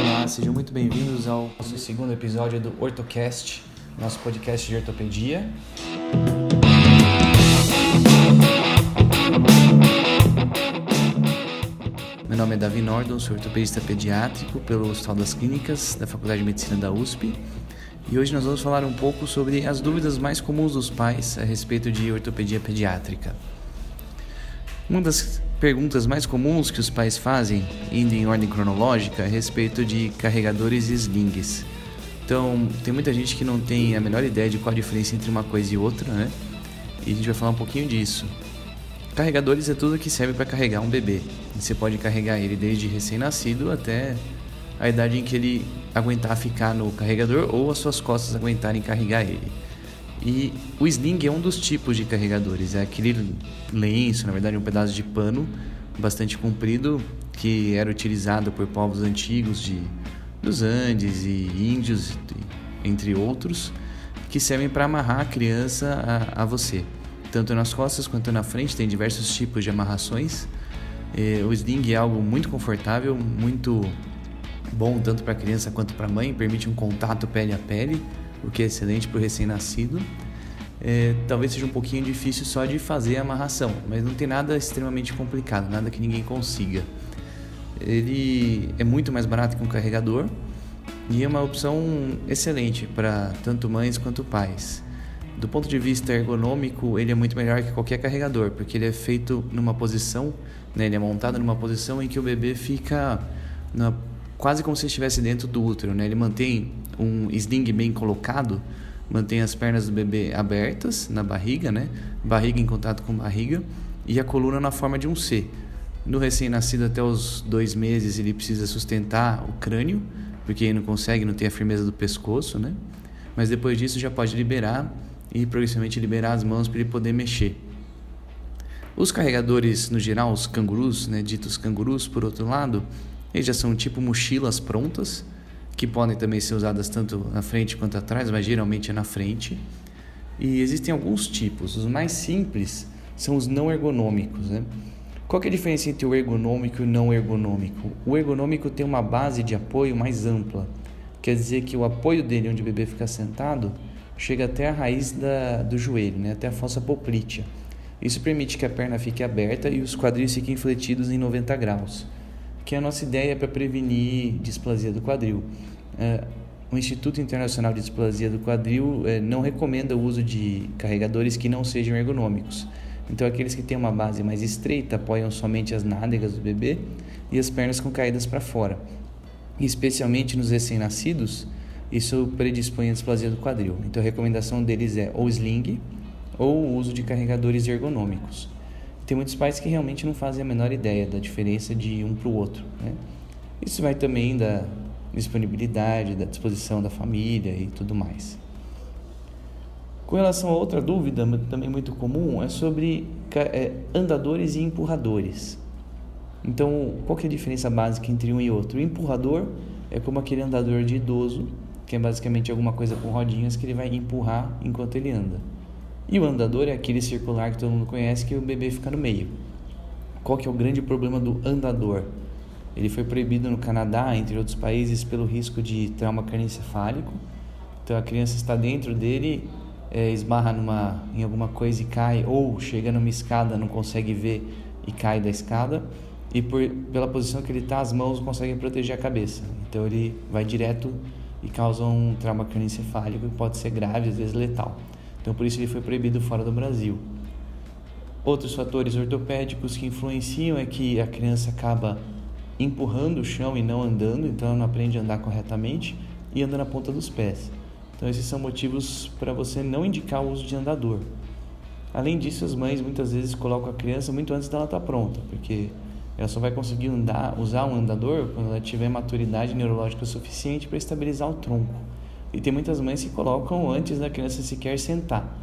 Olá, sejam muito bem-vindos ao nosso segundo episódio do OrtoCast, nosso podcast de ortopedia. Meu nome é Davi Nordon, sou ortopedista pediátrico pelo Hospital das Clínicas da Faculdade de Medicina da USP. E hoje nós vamos falar um pouco sobre as dúvidas mais comuns dos pais a respeito de ortopedia pediátrica. Uma das perguntas mais comuns que os pais fazem, indo em ordem cronológica, a respeito de carregadores e slings. Então, tem muita gente que não tem a menor ideia de qual a diferença entre uma coisa e outra, né? E a gente vai falar um pouquinho disso. Carregadores é tudo que serve para carregar um bebê. Você pode carregar ele desde recém-nascido até a idade em que ele aguentar ficar no carregador ou as suas costas aguentarem carregar ele. E o sling é um dos tipos de carregadores, é aquele lenço, na verdade um pedaço de pano bastante comprido que era utilizado por povos antigos de dos Andes e índios, entre outros, que servem para amarrar a criança a, a, você. Tanto nas costas quanto na frente, tem diversos tipos de amarrações. E, o sling é algo muito confortável, muito bom tanto para a criança quanto para a mãe, permite um contato pele a pele, o que é excelente para o recém-nascido. É, talvez seja um pouquinho difícil só de fazer a amarração, mas não tem nada extremamente complicado, nada que ninguém consiga. Ele é muito mais barato que um carregador e é uma opção excelente para tanto mães quanto pais. Do ponto de vista ergonômico, ele é muito melhor que qualquer carregador, porque ele é feito numa posição, né, ele é montado numa posição em que o bebê fica na quase como se estivesse dentro do útero, né? Ele mantém um sling bem colocado, mantém as pernas do bebê abertas na barriga, né? Barriga em contato com barriga e a coluna na forma de um C. No recém-nascido até os dois meses ele precisa sustentar o crânio, porque ele não consegue, não tem a firmeza do pescoço, né? Mas depois disso já pode liberar e progressivamente liberar as mãos para ele poder mexer. Os carregadores, no geral, os cangurus, né, ditos cangurus, por outro lado, eles já são tipo mochilas prontas, que podem também ser usadas tanto na frente quanto atrás, mas geralmente é na frente. E existem alguns tipos. Os mais simples são os não ergonômicos. Né? Qual é a diferença entre o ergonômico e o não ergonômico? O ergonômico tem uma base de apoio mais ampla. Quer dizer que o apoio dele, onde o bebê fica sentado, chega até a raiz da, do joelho, né? até a fossa poplítea. Isso permite que a perna fique aberta e os quadris fiquem fletidos em 90 graus que é a nossa ideia para prevenir displasia do quadril. É, o Instituto Internacional de Displasia do Quadril é, não recomenda o uso de carregadores que não sejam ergonômicos. Então, aqueles que têm uma base mais estreita apoiam somente as nádegas do bebê e as pernas com caídas para fora. E, especialmente nos recém-nascidos, isso predispõe à displasia do quadril. Então, a recomendação deles é ou sling ou o uso de carregadores ergonômicos. Tem muitos pais que realmente não fazem a menor ideia da diferença de um para o outro. Né? Isso vai também da disponibilidade, da disposição da família e tudo mais. Com relação a outra dúvida, também muito comum, é sobre é, andadores e empurradores. Então, qual é a diferença básica entre um e outro? O empurrador é como aquele andador de idoso, que é basicamente alguma coisa com rodinhas que ele vai empurrar enquanto ele anda. E o andador é aquele circular que todo mundo conhece que o bebê fica no meio. Qual que é o grande problema do andador? Ele foi proibido no Canadá, entre outros países, pelo risco de trauma craneoencefálico. Então a criança está dentro dele, é, esbarra numa, em alguma coisa e cai, ou chega numa escada, não consegue ver e cai da escada. E por, pela posição que ele está, as mãos conseguem proteger a cabeça. Então ele vai direto e causa um trauma craneoencefálico que pode ser grave, às vezes letal. Então, por isso ele foi proibido fora do Brasil. Outros fatores ortopédicos que influenciam é que a criança acaba empurrando o chão e não andando, então ela não aprende a andar corretamente e anda na ponta dos pés. Então, esses são motivos para você não indicar o uso de andador. Além disso, as mães muitas vezes colocam a criança muito antes dela estar tá pronta, porque ela só vai conseguir andar, usar um andador quando ela tiver maturidade neurológica suficiente para estabilizar o tronco. E tem muitas mães que colocam antes da criança sequer sentar.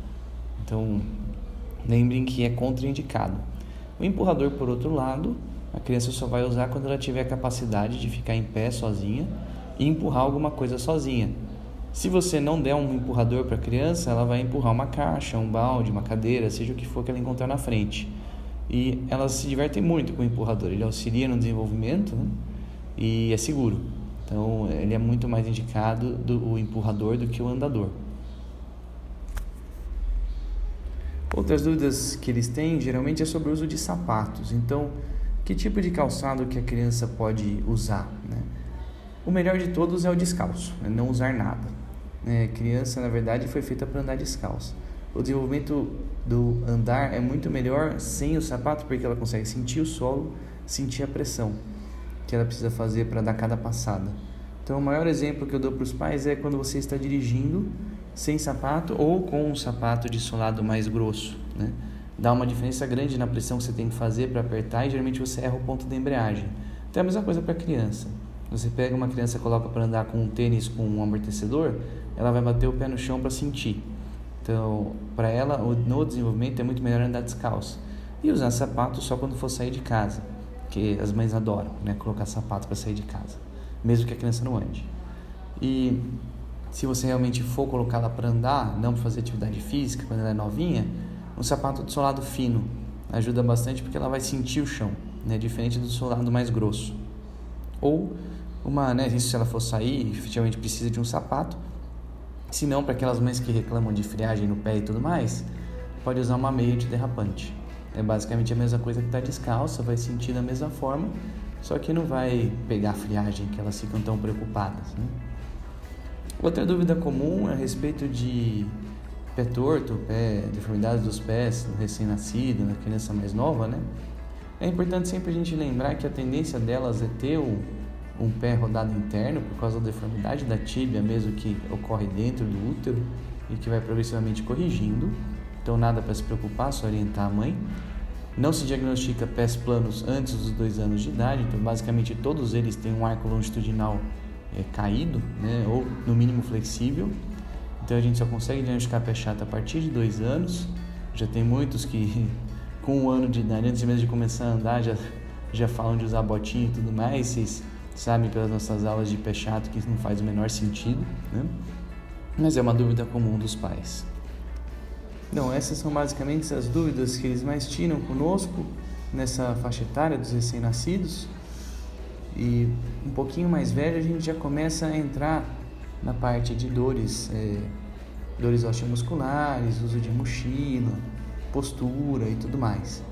Então, lembrem que é contraindicado. O empurrador, por outro lado, a criança só vai usar quando ela tiver a capacidade de ficar em pé sozinha e empurrar alguma coisa sozinha. Se você não der um empurrador para a criança, ela vai empurrar uma caixa, um balde, uma cadeira, seja o que for que ela encontrar na frente. E elas se divertem muito com o empurrador. Ele auxilia no desenvolvimento né? e é seguro. Então, ele é muito mais indicado do o empurrador do que o andador. Outras dúvidas que eles têm geralmente é sobre o uso de sapatos. Então, que tipo de calçado que a criança pode usar? Né? O melhor de todos é o descalço, é não usar nada. É, criança, na verdade, foi feita para andar descalço. O desenvolvimento do andar é muito melhor sem o sapato porque ela consegue sentir o solo, sentir a pressão que ela precisa fazer para dar cada passada. Então, o maior exemplo que eu dou para os pais é quando você está dirigindo sem sapato ou com um sapato de solado mais grosso, né? Dá uma diferença grande na pressão que você tem que fazer para apertar e geralmente você erra o ponto da embreagem. Então, é a mesma coisa para criança. Você pega uma criança e coloca para andar com um tênis com um amortecedor, ela vai bater o pé no chão para sentir. Então, para ela, no desenvolvimento é muito melhor andar descalço. E usar sapato só quando for sair de casa, que as mães adoram, né? Colocar sapato para sair de casa, mesmo que a criança não ande. E se você realmente for colocá-la para andar, não para fazer atividade física, quando ela é novinha, um sapato de solado fino ajuda bastante porque ela vai sentir o chão, né? Diferente do solado mais grosso. Ou uma, né? Se ela for sair, efetivamente precisa de um sapato, se não, para aquelas mães que reclamam de friagem no pé e tudo mais, pode usar uma meia de derrapante. É basicamente a mesma coisa que está descalça, vai sentir da mesma forma, só que não vai pegar a friagem que elas ficam tão preocupadas. Né? Outra dúvida comum é a respeito de pé torto, pé, deformidades dos pés no recém-nascido, na criança mais nova, né? É importante sempre a gente lembrar que a tendência delas é ter o um pé rodado interno por causa da deformidade da tíbia mesmo que ocorre dentro do útero e que vai progressivamente corrigindo. Então nada para se preocupar, só orientar a mãe. Não se diagnostica pés planos antes dos dois anos de idade, então basicamente todos eles têm um arco longitudinal é, caído, né, ou no mínimo flexível. Então a gente só consegue diagnosticar pé chato a partir de dois anos. Já tem muitos que com um ano de idade, antes mesmo de começar a andar, já, já falam de usar botinha e tudo mais. Vocês sabem pelas nossas aulas de pé chato que isso não faz o menor sentido, né? Mas é uma dúvida comum dos pais. Então, essas são basicamente as dúvidas que eles mais tiram conosco nessa faixa etária dos recém-nascidos. E um pouquinho mais velho, a gente já começa a entrar na parte de dores, é, dores osteomusculares, uso de mochila, postura e tudo mais.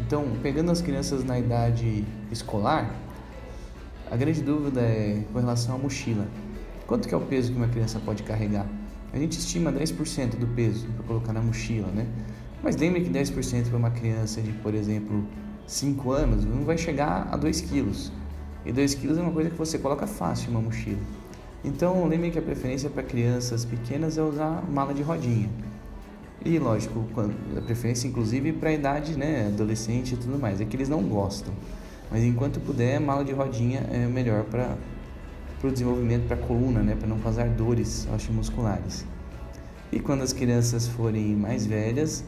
Então, pegando as crianças na idade escolar, a grande dúvida é com relação à mochila. Quanto que é o peso que uma criança pode carregar? A gente estima 10% do peso para colocar na mochila, né? Mas lembre que 10% para uma criança de, por exemplo, 5 anos não vai chegar a 2 quilos. E 2 quilos é uma coisa que você coloca fácil em uma mochila. Então, lembre que a preferência para crianças pequenas é usar mala de rodinha. E lógico, a preferência inclusive para a idade, né, adolescente e tudo mais, é que eles não gostam. Mas enquanto puder, mala de rodinha é melhor para o desenvolvimento, para a coluna, né? para não causar dores osteomusculares. E quando as crianças forem mais velhas,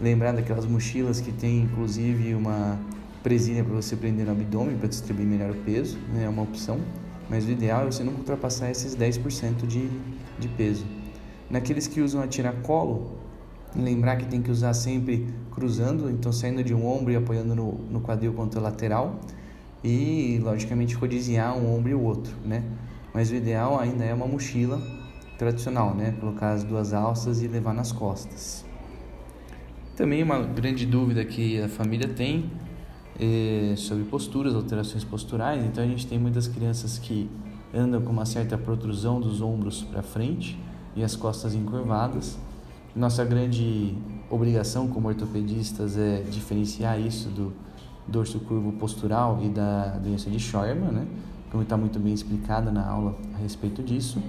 lembrar daquelas mochilas que tem inclusive uma presilha para você prender no abdômen para distribuir melhor o peso, né? é uma opção. Mas o ideal é você nunca ultrapassar esses 10% de, de peso. Naqueles que usam a tiracolo, Lembrar que tem que usar sempre cruzando, então saindo de um ombro e apoiando no, no quadril contra o lateral. E, logicamente, rodiziar um ombro e o outro, né? Mas o ideal ainda é uma mochila tradicional, né? Colocar as duas alças e levar nas costas. Também uma grande dúvida que a família tem é sobre posturas, alterações posturais. Então a gente tem muitas crianças que andam com uma certa protrusão dos ombros para frente e as costas encurvadas. Nossa grande obrigação como ortopedistas é diferenciar isso do dorso curvo postural e da doença de Scheuermann, né? Como está muito bem explicada na aula a respeito disso.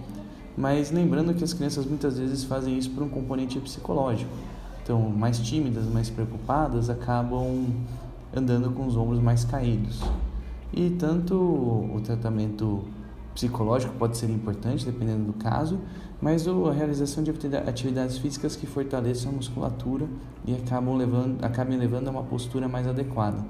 Mas lembrando que as crianças muitas vezes fazem isso por um componente psicológico. Então, mais tímidas, mais preocupadas, acabam andando com os ombros mais caídos. E tanto o tratamento psicológico pode ser importante, dependendo do caso, mas a realização de atividades físicas que fortaleçam a musculatura e acabam levando, acabem levando a uma postura mais adequada.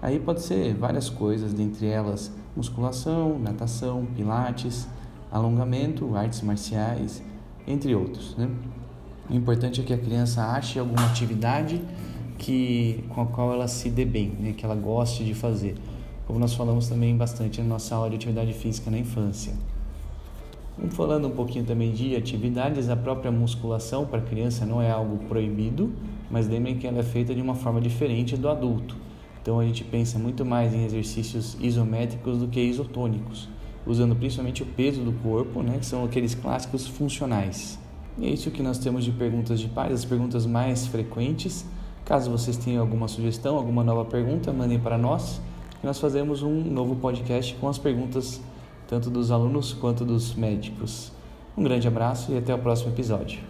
Aí pode ser várias coisas, dentre elas musculação, natação, pilates, alongamento, artes marciais, entre outros. Né? O importante é que a criança ache alguma atividade que com a qual ela se dê bem, né? que ela goste de fazer. Como nós falamos também bastante na nossa aula de atividade física na infância. Vamos falando um pouquinho também de atividades, a própria musculação para criança não é algo proibido, mas lembrem que ela é feita de uma forma diferente do adulto. Então a gente pensa muito mais em exercícios isométricos do que isotônicos, usando principalmente o peso do corpo, né, que são aqueles clássicos funcionais. E é isso que nós temos de perguntas de pais, as perguntas mais frequentes. Caso vocês tenham alguma sugestão, alguma nova pergunta, mandem para nós. E nós fazemos um novo podcast com as perguntas tanto dos alunos quanto dos médicos. Um grande abraço e até o próximo episódio.